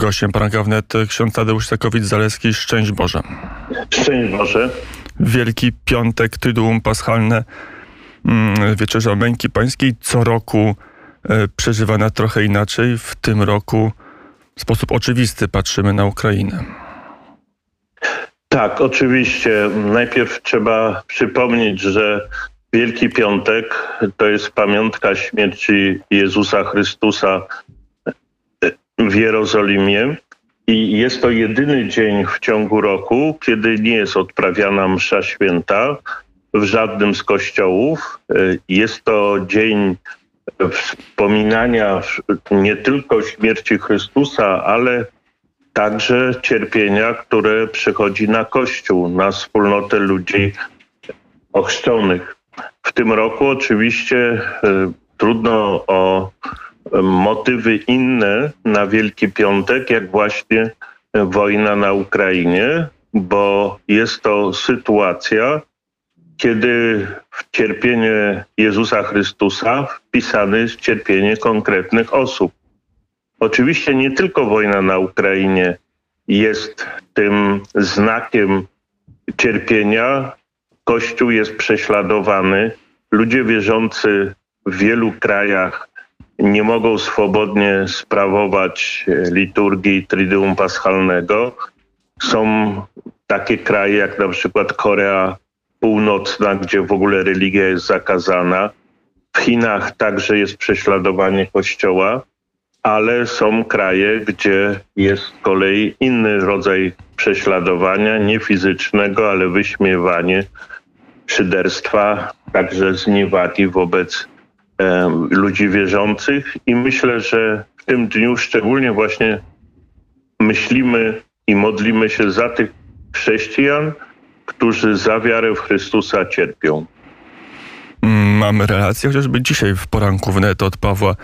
Gościem poranka wnet ksiądz Tadeusz Sakowicz-Zaleski. Szczęść Boże. Szczęść Boże. Wielki Piątek, Tyduum Paschalne, mm, Wieczerza Męki Pańskiej co roku e, przeżywana trochę inaczej. W tym roku w sposób oczywisty patrzymy na Ukrainę. Tak, oczywiście. Najpierw trzeba przypomnieć, że Wielki Piątek to jest pamiątka śmierci Jezusa Chrystusa w Jerozolimie. I jest to jedyny dzień w ciągu roku, kiedy nie jest odprawiana msza święta w żadnym z kościołów. Jest to dzień wspominania nie tylko śmierci Chrystusa, ale także cierpienia, które przychodzi na Kościół, na wspólnotę ludzi ochrzczonych. W tym roku oczywiście y, trudno o motywy inne na Wielki Piątek, jak właśnie wojna na Ukrainie, bo jest to sytuacja, kiedy w cierpienie Jezusa Chrystusa wpisane jest cierpienie konkretnych osób. Oczywiście nie tylko wojna na Ukrainie jest tym znakiem cierpienia. Kościół jest prześladowany. Ludzie wierzący w wielu krajach nie mogą swobodnie sprawować liturgii Triduum Paschalnego. Są takie kraje jak na przykład Korea Północna, gdzie w ogóle religia jest zakazana. W Chinach także jest prześladowanie Kościoła ale są kraje, gdzie jest z kolei inny rodzaj prześladowania, nie fizycznego, ale wyśmiewanie, szyderstwa, także zniewagi wobec e, ludzi wierzących. I myślę, że w tym dniu szczególnie właśnie myślimy i modlimy się za tych chrześcijan, którzy za wiarę w Chrystusa cierpią. Mamy relację chociażby dzisiaj w poranku wnet od Pawła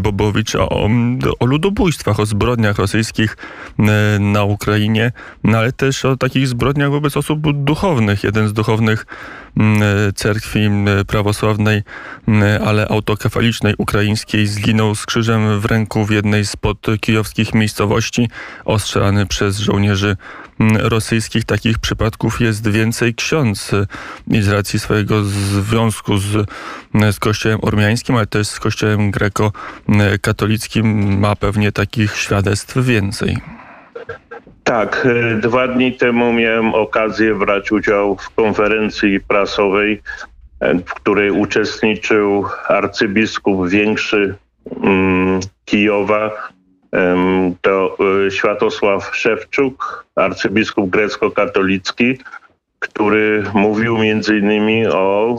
Bobowicza o, o ludobójstwach, o zbrodniach rosyjskich e, na Ukrainie, no ale też o takich zbrodniach wobec osób duchownych. Jeden z duchownych e, cerkwi prawosławnej, ale autokefalicznej ukraińskiej zginął z krzyżem w ręku w jednej z podkijowskich miejscowości, ostrzelany przez żołnierzy rosyjskich. Takich przypadków jest więcej. Ksiądz z racji swojego związku z, z Kościołem Ormiańskim, ale też z Kościołem grekokatolickim ma pewnie takich świadectw więcej. Tak, e, dwa dni temu miałem okazję brać udział w konferencji prasowej, w której uczestniczył arcybiskup większy mm, Kijowa, to e, Światosław Szewczuk, arcybiskup grecko-katolicki, który mówił między innymi o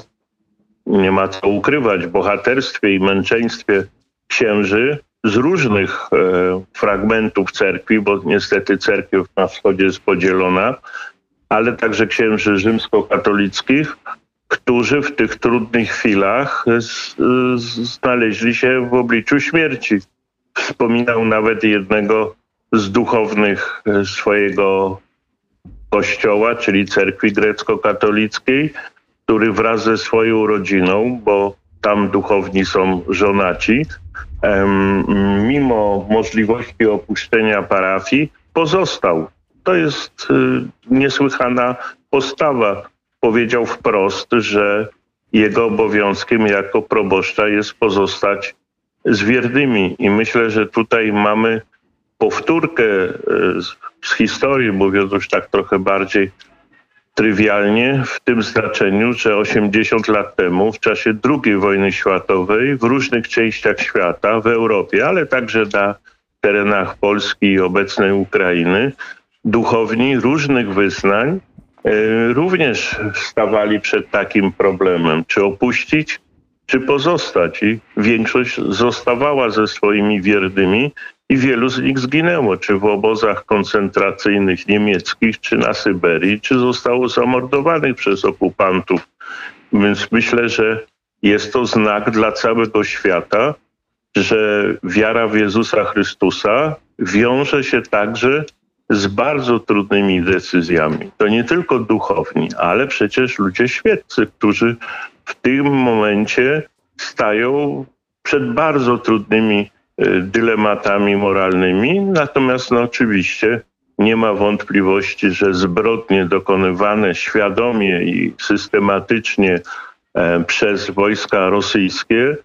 nie ma co ukrywać, bohaterstwie i męczeństwie księży z różnych e, fragmentów cerkwi, bo niestety cerkiew na wschodzie jest podzielona, ale także księży rzymskokatolickich, którzy w tych trudnych chwilach z, z, znaleźli się w obliczu śmierci. Wspominał nawet jednego z duchownych e, swojego kościoła, czyli cerkwi grecko-katolickiej, który wraz ze swoją rodziną, bo tam duchowni są żonaci, mimo możliwości opuszczenia parafii, pozostał. To jest y, niesłychana postawa. Powiedział wprost, że jego obowiązkiem jako proboszcza jest pozostać z wiernymi. I myślę, że tutaj mamy powtórkę y, z historii, mówiąc już tak trochę bardziej trywialnie w tym znaczeniu, że 80 lat temu, w czasie II wojny światowej, w różnych częściach świata, w Europie, ale także na terenach Polski i obecnej Ukrainy, duchowni różnych wyznań e, również stawali przed takim problemem, czy opuścić, czy pozostać. I większość zostawała ze swoimi wiernymi i wielu z nich zginęło, czy w obozach koncentracyjnych niemieckich, czy na Syberii, czy zostało zamordowanych przez okupantów. Więc myślę, że jest to znak dla całego świata, że wiara w Jezusa Chrystusa wiąże się także z bardzo trudnymi decyzjami. To nie tylko duchowni, ale przecież ludzie świeccy, którzy w tym momencie stają przed bardzo trudnymi dylematami moralnymi. Natomiast no, oczywiście nie ma wątpliwości, że zbrodnie dokonywane świadomie i systematycznie e, przez wojska rosyjskie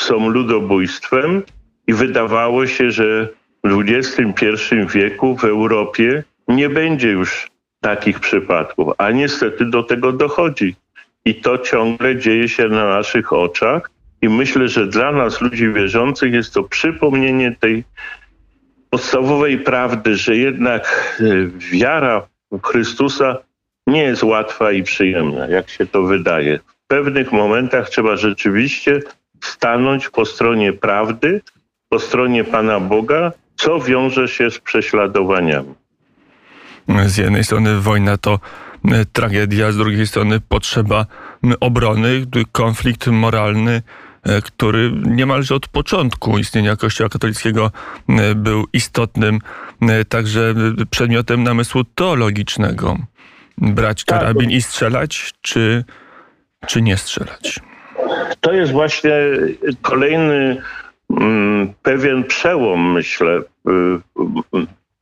są ludobójstwem i wydawało się, że w XXI wieku w Europie nie będzie już takich przypadków, a niestety do tego dochodzi. I to ciągle dzieje się na naszych oczach. I myślę, że dla nas, ludzi wierzących, jest to przypomnienie tej podstawowej prawdy, że jednak e, wiara w Chrystusa nie jest łatwa i przyjemna, jak się to wydaje. W pewnych momentach trzeba rzeczywiście stanąć po stronie prawdy, po stronie Pana Boga, co wiąże się z prześladowaniami. Z jednej strony wojna to tragedia, z drugiej strony potrzeba obrony, konflikt moralny E, który niemalże od początku istnienia Kościoła katolickiego e, był istotnym e, także przedmiotem namysłu teologicznego. Brać tak, karabin i strzelać, czy, czy nie strzelać? To jest właśnie kolejny pewien przełom, myślę,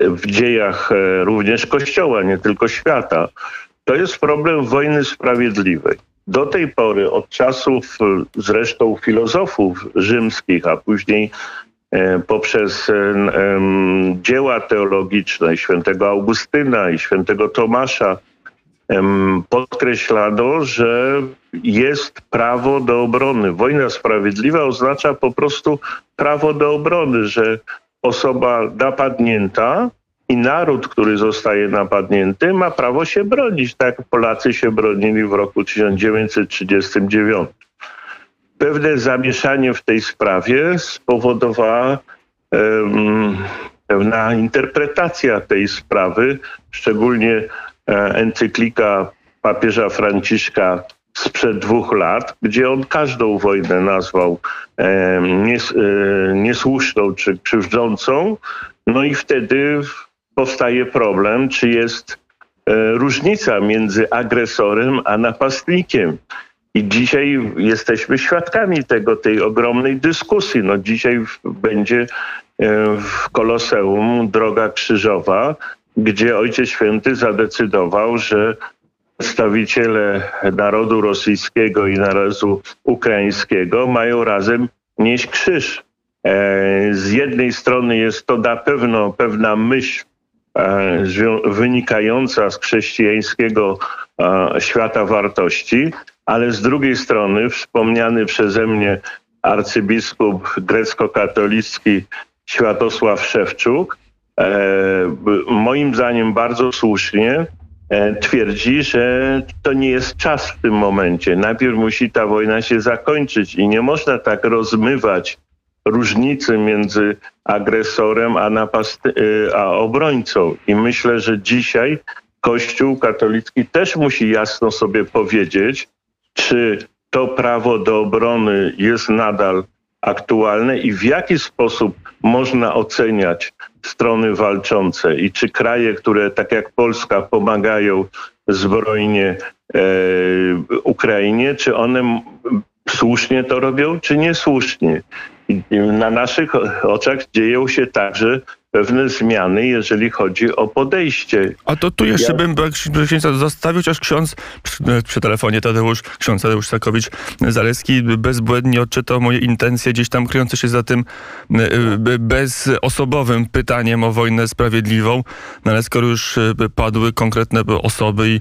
w dziejach również Kościoła, nie tylko świata. To jest problem wojny sprawiedliwej. Do tej pory, od czasów e, zresztą filozofów rzymskich, a później e, poprzez e, dzieła teologiczne świętego Augustyna i świętego Tomasza, podkreślano, że jest prawo do obrony. Wojna sprawiedliwa oznacza po prostu prawo do obrony, że osoba napadnięta i naród, który zostaje napadnięty, ma prawo się bronić, tak jak Polacy się bronili w roku 1939. Pewne zamieszanie w tej sprawie spowodowała um, pewna interpretacja tej sprawy, szczególnie e, encyklika papieża Franciszka sprzed dwóch lat, gdzie on każdą wojnę nazwał nies, e, niesłuszną czy krzywdzącą. No i wtedy powstaje problem, czy jest e, różnica między agresorem a napastnikiem. I dzisiaj jesteśmy świadkami tego, tej ogromnej dyskusji. No dzisiaj będzie e, w Koloseum droga krzyżowa, gdzie Ojciec Święty zadecydował, że przedstawiciele narodu rosyjskiego i narodu ukraińskiego mają razem nieść krzyż. E, z jednej strony jest to na pewno pewna myśl wynikająca z chrześcijańskiego e, świata wartości, ale z drugiej strony wspomniany przeze mnie arcybiskup grecko-katolicki Światosław Szewczuk, e, moim zdaniem bardzo słusznie twierdzi, że to nie jest czas w tym momencie. Najpierw musi ta wojna się zakończyć i nie można tak rozmywać różnicy między agresorem a, napast- y, a obrońcą. I myślę, że dzisiaj Kościół katolicki też musi jasno sobie powiedzieć, czy to prawo do obrony jest nadal aktualne i w jaki sposób można oceniać strony walczące i czy kraje, które tak jak Polska pomagają zbrojnie e, Ukrainie, czy one słusznie to robią, czy niesłusznie. Na naszych oczach dzieją się także pewne zmiany, jeżeli chodzi o podejście. A to tu jeszcze ja... bym księdza zostawił, chociaż ksiądz przy, przy, telefonie Tadeusz, ksiądz Tadeusz Sakowicz-Zaleski bezbłędnie odczytał moje intencje gdzieś tam kryjące się za tym e, bezosobowym pytaniem o wojnę sprawiedliwą, no ale skoro już e, padły konkretne osoby i,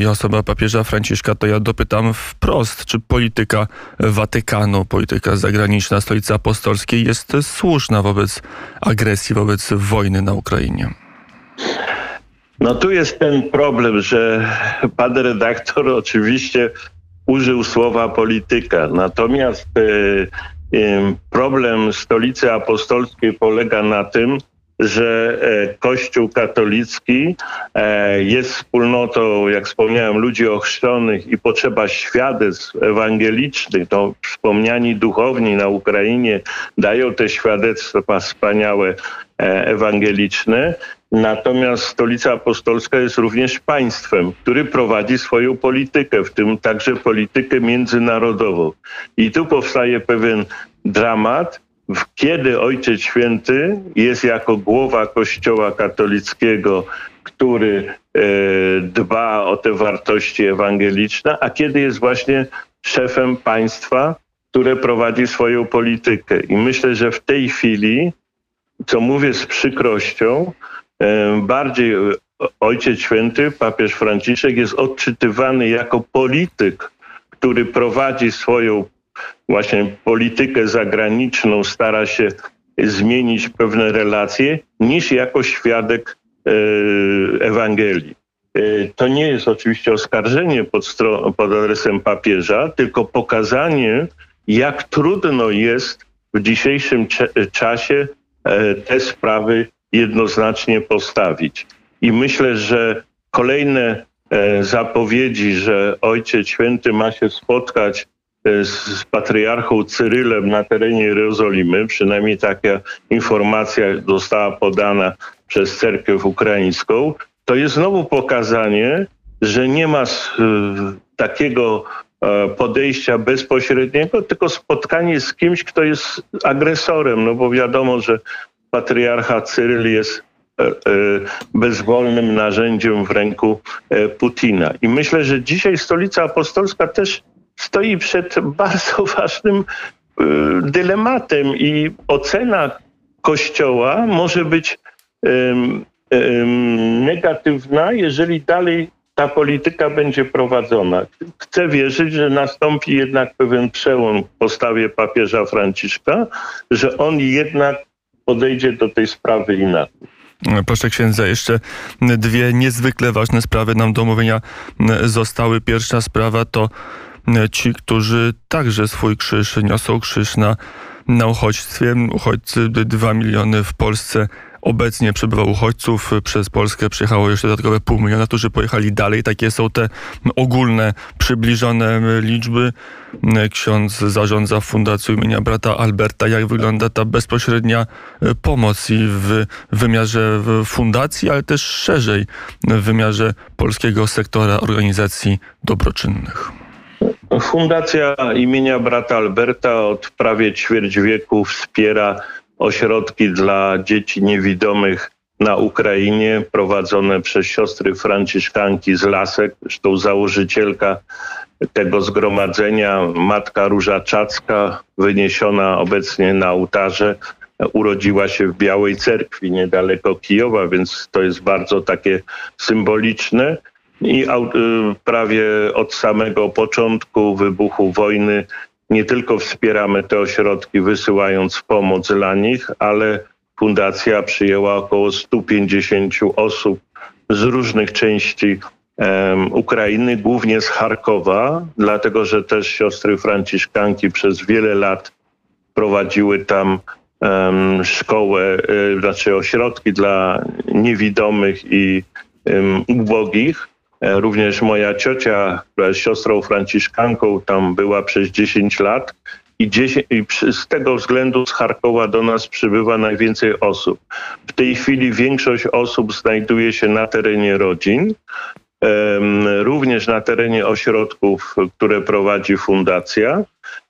i osoba papieża Franciszka, to ja dopytam wprost, czy polityka Watykanu, polityka zagraniczna Stolicy Apostolskiej jest słuszna wobec agresji agresji, wobec wojny na Ukrainie? No tu jest ten problem, że pan redaktor oczywiście użył słowa polityka. Natomiast e, e, problem stolicy apostolskiej polega na tym, że e, Kościół katolicki jest wspólnotą, jak wspomniałem, ludzi ochrzczonych i potrzeba świadectw ewangelicznych. To wspomniani duchowni na Ukrainie dają te świadectwa wspaniałe ewangeliczne. Natomiast Stolica Apostolska jest również państwem, który prowadzi swoją politykę, w tym także politykę międzynarodową. I tu powstaje pewien dramat, kiedy Ojciec Święty jest jako głowa Kościoła katolickiego, który e, dba o te wartości ewangeliczne, a kiedy jest właśnie szefem państwa, które prowadzi swoją politykę. I myślę, że w tej chwili, co mówię z przykrością, e, bardziej Ojciec Święty, papież Franciszek jest odczytywany jako polityk, który prowadzi swoją właśnie politykę zagraniczną, stara się zmienić pewne relacje, niż jako świadek e, Ewangelii. E, to nie jest oczywiście oskarżenie pod, pod adresem papieża, tylko pokazanie, jak trudno jest w dzisiejszym czasie e, te sprawy jednoznacznie postawić. I myślę, że kolejne zapowiedzi, że Ojciec Święty ma się spotkać z patriarchą Cyrylem na terenie Jerozolimy, przynajmniej taka informacja została podana przez cerkiew ukraińską, to jest znowu pokazanie, że nie ma e, takiego e, podejścia bezpośredniego, tylko spotkanie z kimś, kto jest agresorem, no bo wiadomo, że patriarcha Cyryl jest bezwolnym narzędziem w ręku Putina. I myślę, że dzisiaj Stolica Apostolska też stoi przed bardzo ważnym y, dylematem i ocena Kościoła może być negatywna, jeżeli dalej ta polityka będzie prowadzona. Chcę wierzyć, że nastąpi jednak pewien przełom w postawie papieża Franciszka, że on jednak podejdzie do tej sprawy inaczej. Proszę księdza, jeszcze dwie niezwykle ważne sprawy nam do omówienia zostały. Pierwsza sprawa to ci, którzy także swój krzyż niosą krzyż na, na uchodźstwie. Uchodźcy, dwa miliony w Polsce. Obecnie przebywa uchodźców. Przez Polskę przyjechało jeszcze dodatkowe pół miliona, którzy pojechali dalej. Takie są te ogólne, przybliżone liczby. Ksiądz zarządza Fundacją imienia brata Alberta. Jak wygląda ta bezpośrednia pomoc i w wymiarze fundacji, ale też szerzej w wymiarze polskiego sektora organizacji dobroczynnych? Fundacja imienia brata Alberta od prawie ćwierć wieku wspiera ośrodki dla dzieci niewidomych na Ukrainie prowadzone przez siostry franciszkanki z Lasek, zresztą założycielka tego zgromadzenia, matka Róża Czacka, wyniesiona obecnie na ołtarze, urodziła się w Białej Cerkwi niedaleko Kijowa, więc to jest bardzo takie symboliczne i y, prawie od samego początku wybuchu wojny nie tylko wspieramy te ośrodki, wysyłając pomoc dla nich, ale fundacja przyjęła około 150 osób z różnych części um, Ukrainy, głównie z Charkowa, dlatego że też siostry franciszkanki przez wiele lat prowadziły tam um, szkołę, y, znaczy ośrodki dla niewidomych i ubogich. E, również moja ciocia, która jest siostrą franciszkanką, tam była przez 10 lat. I, 10, I, z tego względu z Charkowa do nas przybywa najwięcej osób. W tej chwili większość osób znajduje się na terenie rodzin, również na terenie ośrodków, które prowadzi fundacja,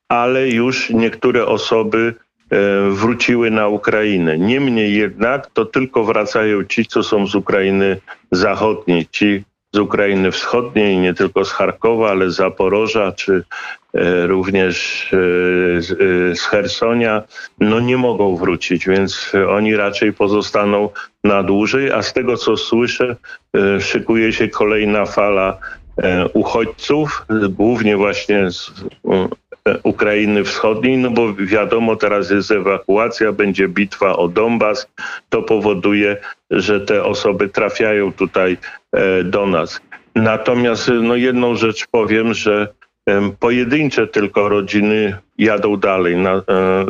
ale już niektóre osoby e, wróciły na Ukrainę. Niemniej jednak to tylko wracają ci, co są z Ukrainy Zachodniej, ci, z Ukrainy Wschodniej, nie tylko z Charkowa, ale z Zaporoża, czy e, również e, e, z Hersonia, no nie mogą wrócić, więc oni raczej pozostaną na dłużej, a z tego co słyszę, szykuje się kolejna fala uchodźców, głównie właśnie z Ukrainy Wschodniej, no bo wiadomo, teraz jest ewakuacja, będzie bitwa o Donbas. To powoduje, że te osoby trafiają tutaj do nas. Natomiast no jedną rzecz powiem, że pojedyncze tylko rodziny jadą dalej na, e,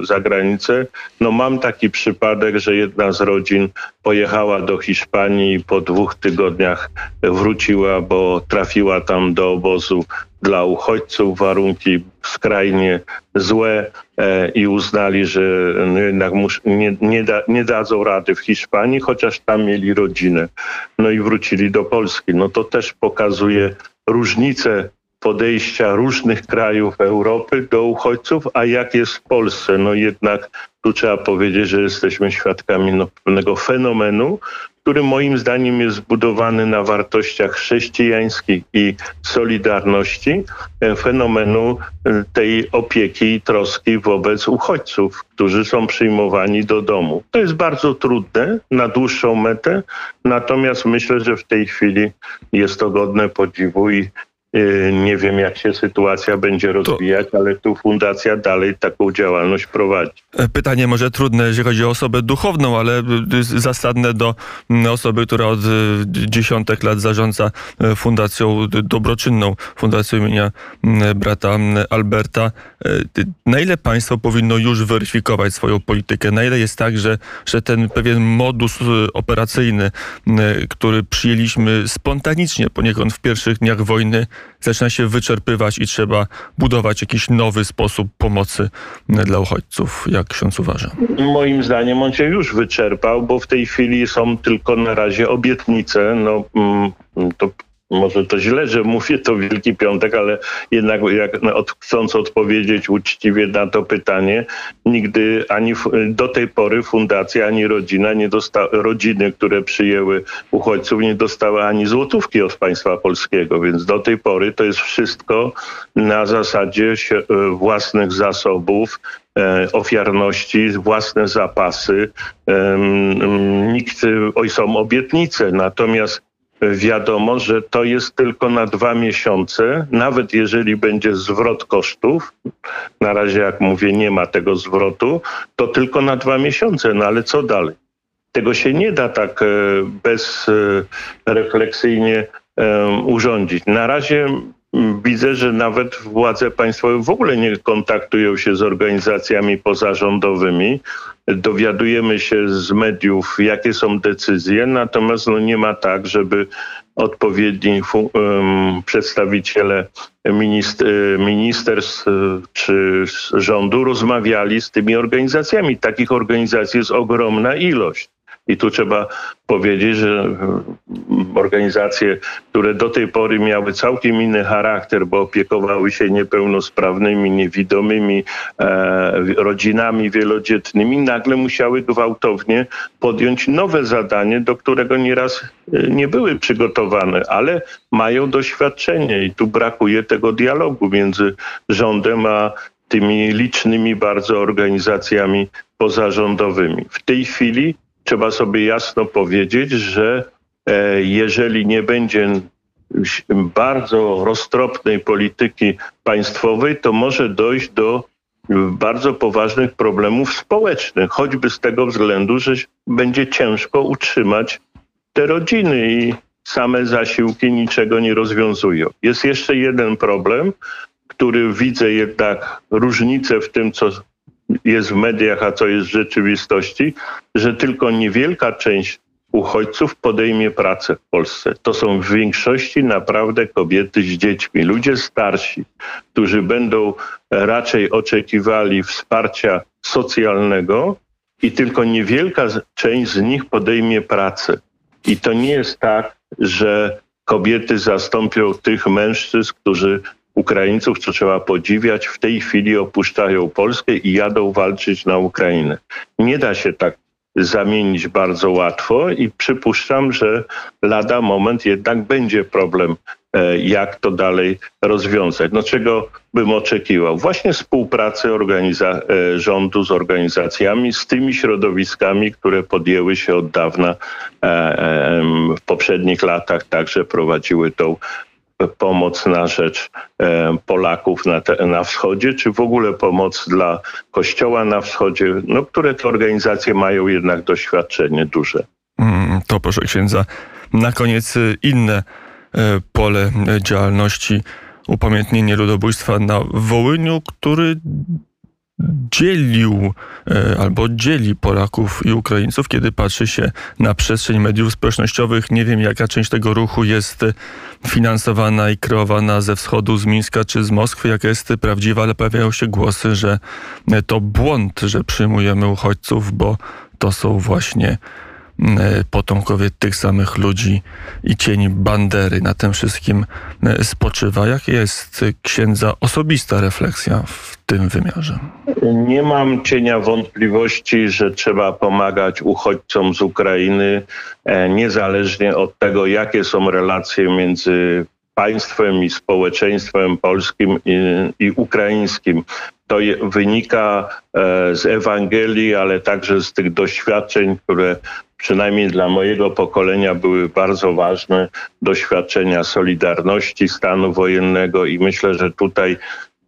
za granicę. No mam taki przypadek, że jedna z rodzin pojechała do Hiszpanii i po dwóch tygodniach wróciła, bo trafiła tam do obozu dla uchodźców, warunki skrajnie złe e, i uznali, że no jednak mus, nie, nie, da, nie dadzą rady w Hiszpanii, chociaż tam mieli rodzinę. No i wrócili do Polski. No to też pokazuje różnicę podejścia różnych krajów Europy do uchodźców, a jak jest w Polsce? No jednak tu trzeba powiedzieć, że jesteśmy świadkami no, pewnego fenomenu, który moim zdaniem jest zbudowany na wartościach chrześcijańskich i solidarności, e, fenomenu e, tej opieki i troski wobec uchodźców, którzy są przyjmowani do domu. To jest bardzo trudne na dłuższą metę, natomiast myślę, że w tej chwili jest to godne podziwu i nie wiem, jak się sytuacja będzie rozwijać, to... ale tu fundacja dalej taką działalność prowadzi. E, pytanie może trudne, jeżeli chodzi o osobę duchowną, ale y, zasadne do mm, osoby, która od y, dziesiątek lat zarządza e, fundacją dobroczynną, fundacją imienia mm, brata mm, Alberta. E, na ile państwo powinno już weryfikować swoją politykę? Na ile jest tak, że, że ten pewien modus operacyjny, który przyjęliśmy spontanicznie poniekąd w pierwszych dniach wojny, zaczyna się wyczerpywać i trzeba budować jakiś nowy sposób pomocy dla uchodźców, jak ksiądz uważa? Moim zdaniem on się już wyczerpał, bo w tej chwili są tylko na razie obietnice. No, mm, to może to źle, że mówię to Wielki Piątek, ale jednak jak od, chcąc odpowiedzieć uczciwie na to pytanie, nigdy ani do tej pory fundacja, ani rodzina nie dosta, rodziny, które przyjęły uchodźców, nie dostały ani złotówki od państwa polskiego, więc do tej pory to jest wszystko na zasadzie e, własnych zasobów, e, ofiarności, własne zapasy. Nikt, oj, są obietnice, natomiast wiadomo, że to jest tylko na dwa miesiące, nawet jeżeli będzie zwrot kosztów, na razie jak mówię nie ma tego zwrotu, to tylko na dwa miesiące, no ale co dalej? Tego się nie da tak e, bezrefleksyjnie e, urządzić. Na razie widzę, że nawet władze państwowe w ogóle nie kontaktują się z organizacjami pozarządowymi. Dowiadujemy się z mediów, jakie są decyzje, natomiast no nie ma tak, żeby odpowiedni um, przedstawiciele minister, ministerstw czy rządu rozmawiali z tymi organizacjami. Takich organizacji jest ogromna ilość. I tu trzeba powiedzieć, że mm, organizacje, które do tej pory miały całkiem inny charakter, bo opiekowały się niepełnosprawnymi, niewidomymi e, rodzinami wielodzietnymi, nagle musiały gwałtownie podjąć nowe zadanie, do którego nieraz e, nie były przygotowane, ale mają doświadczenie i tu brakuje tego dialogu między rządem a tymi licznymi bardzo organizacjami pozarządowymi. W tej chwili trzeba sobie jasno powiedzieć, że e, jeżeli nie będzie bardzo roztropnej polityki państwowej, to może dojść do bardzo poważnych problemów społecznych, choćby z tego względu, że będzie ciężko utrzymać te rodziny i same zasiłki niczego nie rozwiązują. Jest jeszcze jeden problem, który widzę jednak różnicę w tym, co jest w mediach, a co jest w rzeczywistości, że tylko niewielka część uchodźców podejmie pracę w Polsce. To są w większości naprawdę kobiety z dziećmi, ludzie starsi, którzy będą raczej oczekiwali wsparcia socjalnego i tylko niewielka część z nich podejmie pracę. I to nie jest tak, że kobiety zastąpią tych mężczyzn, którzy Ukraińców, co trzeba podziwiać, w tej chwili opuszczają Polskę i jadą walczyć na Ukrainę. Nie da się tak zamienić bardzo łatwo i przypuszczam, że lada moment jednak będzie problem, e, jak to dalej rozwiązać. No czego bym oczekiwał? Właśnie współpracy organiza- e, rządu z organizacjami, z tymi środowiskami, które podjęły się od dawna e, w poprzednich latach, także prowadziły tą pomoc na rzecz e, Polaków na, te, na wschodzie, czy w ogóle pomoc dla Kościoła na wschodzie, no, które te organizacje mają jednak doświadczenie duże. Mm, to proszę księdza. Na koniec y, inne e, pole działalności upamiętnienie ludobójstwa na Wołyniu, który dzielił e, albo dzieli Polaków i Ukraińców, kiedy patrzy się na przestrzeń mediów społecznościowych. Nie wiem, jaka część tego ruchu jest finansowana i kreowana ze wschodu, z Mińska czy z Moskwy, jaka jest prawdziwa, ale pojawiają się głosy, że to błąd, że przyjmujemy uchodźców, bo to są właśnie potomkowie tych samych ludzi i cień Bandery na tym wszystkim spoczywa. Jaka jest księdza osobista refleksja w tym wymiarze? Nie mam cienia wątpliwości, że trzeba pomagać uchodźcom z Ukrainy, e, niezależnie od tego, jakie są relacje między państwem i społeczeństwem polskim i, i ukraińskim. To je, wynika e, z Ewangelii, ale także z tych doświadczeń, które przynajmniej dla mojego pokolenia były bardzo ważne, doświadczenia solidarności stanu wojennego i myślę, że tutaj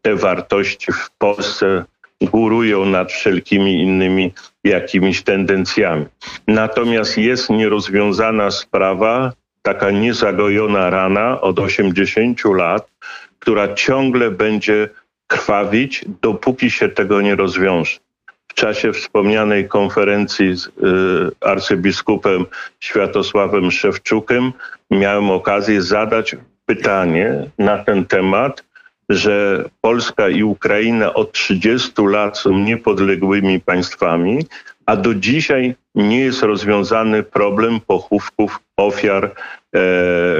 te wartości w Polsce górują nad wszelkimi innymi jakimiś tendencjami. Natomiast jest nierozwiązana sprawa taka niezagojona rana od 80 lat, która ciągle będzie krwawić, dopóki się tego nie rozwiąże. Czasie wspomnianej konferencji z y, arcybiskupem Światosławem Szewczukiem miałem okazję zadać pytanie na ten temat, że Polska i Ukraina od 30 lat są niepodległymi państwami, a do dzisiaj nie jest rozwiązany problem pochówków ofiar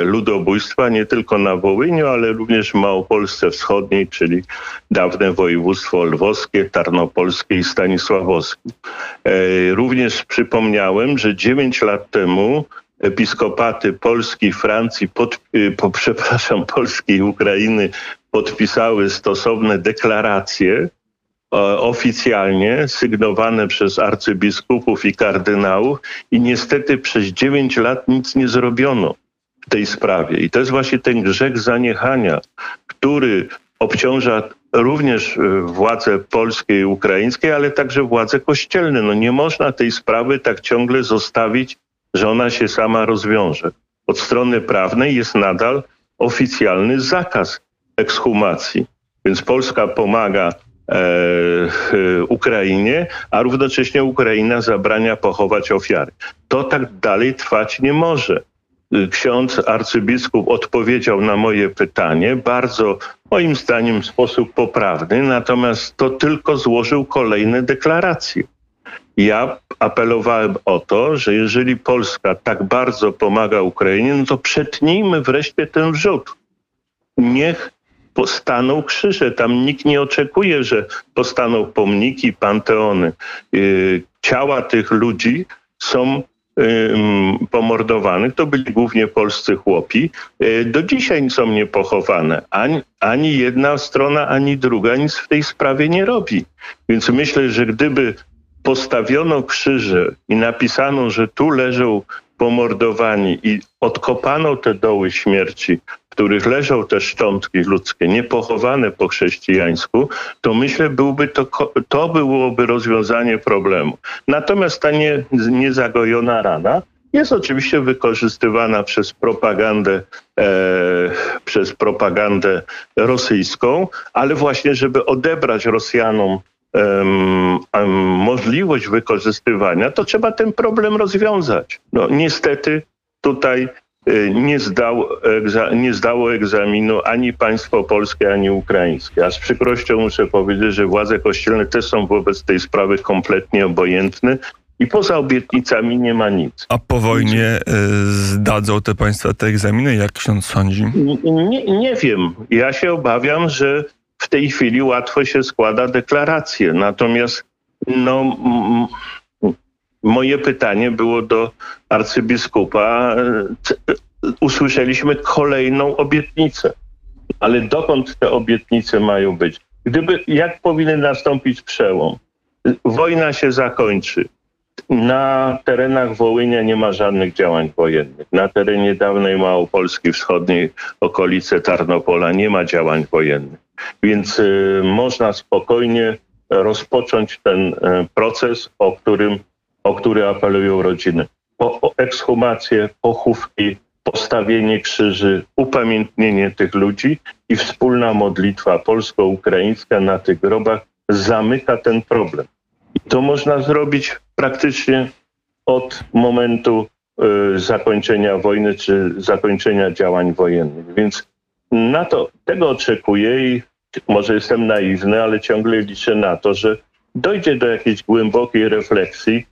ludobójstwa nie tylko na Wołyniu, ale również w Małopolsce Wschodniej, czyli dawne województwo lwowskie, tarnopolskie i stanisławowskie. E, również przypomniałem, że 9 lat temu episkopaty Polski, Francji, pod, e, po, przepraszam, Polski i Ukrainy podpisały stosowne deklaracje, oficjalnie sygnowane przez arcybiskupów i kardynałów i niestety przez dziewięć lat nic nie zrobiono tej sprawie. I to jest właśnie ten grzech zaniechania, który obciąża również e, władze polskie i ukraińskie, ale także władze kościelne. No nie można tej sprawy tak ciągle zostawić, że ona się sama rozwiąże. Od strony prawnej jest nadal oficjalny zakaz ekshumacji. Więc Polska pomaga E, e, Ukrainie, a równocześnie Ukraina zabrania pochować ofiary. To tak dalej trwać nie może. Ksiądz arcybiskup odpowiedział na moje pytanie bardzo, moim zdaniem, w sposób poprawny, natomiast to tylko złożył kolejne deklaracje. Ja apelowałem o to, że jeżeli Polska tak bardzo pomaga Ukrainie, no to przetnijmy wreszcie ten wrzód. Niech postaną krzyże. Tam nikt nie oczekuje, że postaną pomniki, panteony. Y, ciała tych ludzi są pomordowanych, to byli głównie polscy chłopi, y, do dzisiaj są niepochowane. Ani, ani jedna strona, ani druga nic w tej sprawie nie robi. Więc myślę, że gdyby postawiono krzyże i napisano, że tu leżą pomordowani i odkopano te doły śmierci, których leżą te szczątki ludzkie, niepochowane po chrześcijańsku, to myślę, byłby to, to byłoby rozwiązanie problemu. Natomiast ta nie, niezagojona rana jest oczywiście wykorzystywana przez propagandę, e, przez propagandę rosyjską, ale właśnie, żeby odebrać Rosjanom możliwość wykorzystywania, to trzeba ten problem rozwiązać. No, niestety tutaj nie, zdał, nie zdało egzaminu ani państwo polskie, ani ukraińskie. A z przykrością muszę powiedzieć, że władze kościelne też są wobec tej sprawy kompletnie obojętne. I poza obietnicami nie ma nic. A po wojnie y, zdadzą te państwa te egzaminy, jak ksiądz sądzi? Nie, nie wiem. Ja się obawiam, że w tej chwili łatwo się składa deklarację. Natomiast no, moje pytanie było do arcybiskupa. Usłyszeliśmy kolejną obietnicę. Ale dokąd te obietnice mają być? Gdyby, jak powinien nastąpić przełom? Wojna się zakończy. Na terenach Wołynia nie ma żadnych działań wojennych. Na terenie dawnej Małopolski Wschodniej, okolice Tarnopola nie ma działań wojennych. Więc y, można spokojnie rozpocząć ten y, proces, o, którym, o który apelują rodziny. Po, ekshumację, pochówki, postawienie krzyży, upamiętnienie tych ludzi i wspólna modlitwa polsko-ukraińska na tych grobach zamyka ten problem. I to można zrobić praktycznie od momentu y, zakończenia wojny czy zakończenia działań wojennych. Więc na to, tego oczekuję i może jestem naiwny, ale ciągle liczę na to, że dojdzie do jakiejś głębokiej refleksji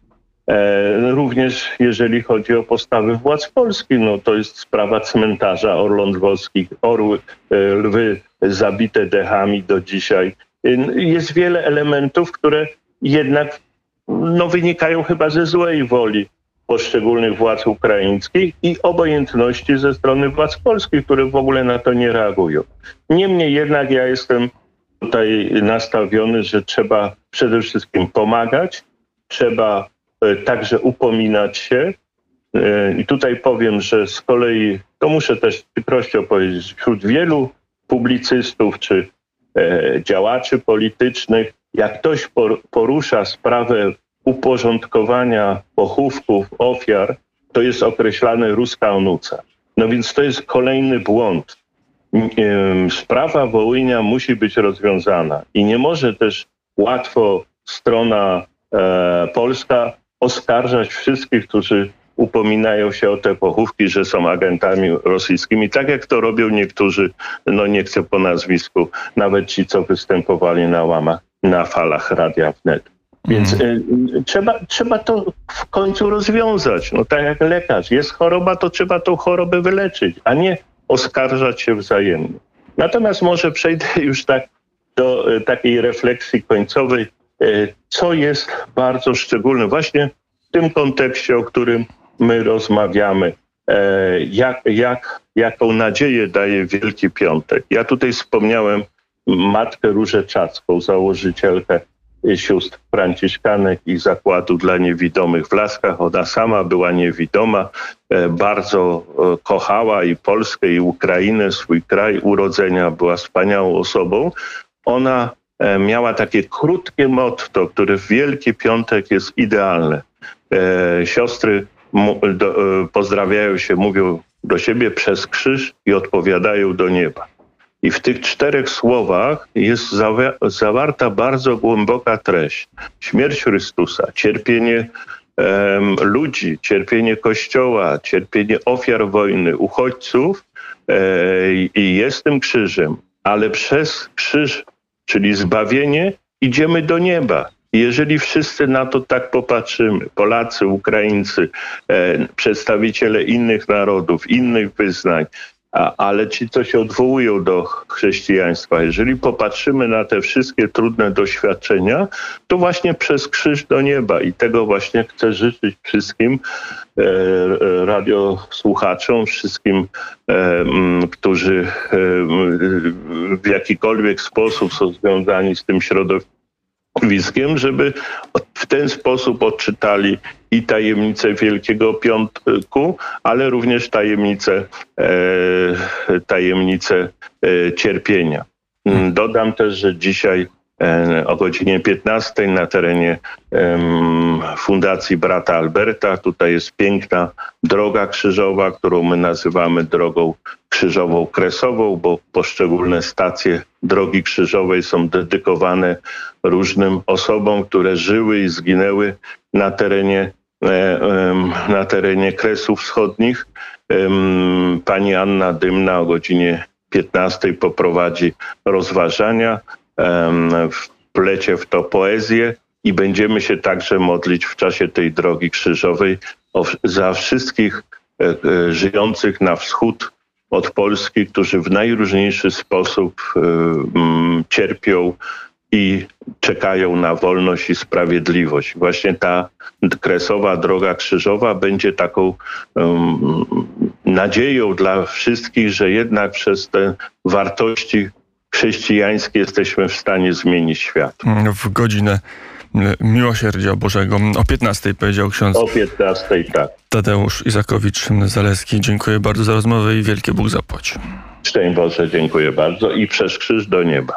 również jeżeli chodzi o postawy władz Polski, no to jest sprawa cmentarza orląt lwowskich, orły, e, lwy zabite dechami do dzisiaj. E, jest wiele elementów, które jednak no, wynikają chyba ze złej woli poszczególnych władz ukraińskich i obojętności ze strony władz polskich, które w ogóle na to nie reagują. Niemniej jednak ja jestem tutaj nastawiony, że trzeba przede wszystkim pomagać, trzeba e, także upominać się. E, I tutaj powiem, że z kolei, to muszę też z przykrością powiedzieć, wśród wielu publicystów czy e, działaczy politycznych, jak ktoś porusza sprawę uporządkowania pochówków ofiar, to jest określane ruska onuca. No więc to jest kolejny błąd. Sprawa Wołynia musi być rozwiązana i nie może też łatwo strona e, polska oskarżać wszystkich, którzy upominają się o te pochówki, że są agentami rosyjskimi, tak jak to robią niektórzy, no nie chcę po nazwisku, nawet ci, co występowali na łamach, na falach Radia Wnet. Więc mm. y, trzeba, trzeba to w końcu rozwiązać. No tak jak lekarz. Jest choroba, to trzeba tą chorobę wyleczyć, a nie oskarżać się wzajemnie. Natomiast może przejdę już tak do y, takiej refleksji końcowej, y, co jest bardzo szczególne właśnie w tym kontekście, o którym my rozmawiamy. E, jak, jak, jaką nadzieję daje Wielki Piątek? Ja tutaj wspomniałem matkę Różeczacką, założycielkę sióstr franciszkanek i zakładu dla niewidomych w Laskach. Ona sama była niewidoma, e, bardzo e, kochała i Polskę, i Ukrainę, swój kraj urodzenia, była wspaniałą osobą. Ona e, miała takie krótkie motto, które w Wielki Piątek jest idealne. Siostry pozdrawiają się, mówią do siebie przez krzyż i odpowiadają do nieba. I w tych czterech słowach jest zawarta bardzo głęboka treść. Śmierć Chrystusa, cierpienie um, ludzi, cierpienie Kościoła, cierpienie ofiar wojny, uchodźców e, i jest tym krzyżem, ale przez krzyż, czyli zbawienie, idziemy do nieba. Jeżeli wszyscy na to tak popatrzymy, Polacy, Ukraińcy, e, przedstawiciele innych narodów, innych wyznań, ale ci, co się odwołują do chrześcijaństwa, jeżeli popatrzymy na te wszystkie trudne doświadczenia, to właśnie przez krzyż do nieba. I tego właśnie chcę życzyć wszystkim e, e radiosłuchaczom, wszystkim, e, którzy e, w jakikolwiek sposób są związani z tym środowiskiem, żeby w ten sposób odczytali i tajemnicę Wielkiego Piątku, ale również tajemnicę, e, tajemnicę e, cierpienia. Mm, dodam też, że dzisiaj o godzinie 15 na terenie Fundacji Brata Alberta. Tutaj jest piękna droga krzyżowa, którą my nazywamy drogą krzyżową kresową, bo poszczególne stacje drogi krzyżowej są dedykowane różnym osobom, które żyły i zginęły na terenie E, na terenie Kresów Wschodnich. Pani Anna Dymna o godzinie 15 poprowadzi rozważania, wplecie w to poezję i będziemy się także modlić w czasie tej drogi krzyżowej za wszystkich e, e, żyjących na wschód od Polski, którzy w najróżniejszy sposób cierpią i czekają na wolność i sprawiedliwość. Właśnie ta kresowa droga krzyżowa będzie taką um, nadzieją dla wszystkich, że jednak przez te wartości chrześcijańskie jesteśmy w stanie zmienić świat. W godzinę Miłosierdzia Bożego. O 15 powiedział ksiądz. O 15, tak. Tadeusz Izakowicz-Zaleski. Dziękuję bardzo za rozmowę i wielkie Bóg zapłać. Szczęść Boże, dziękuję bardzo i przez krzyż do nieba.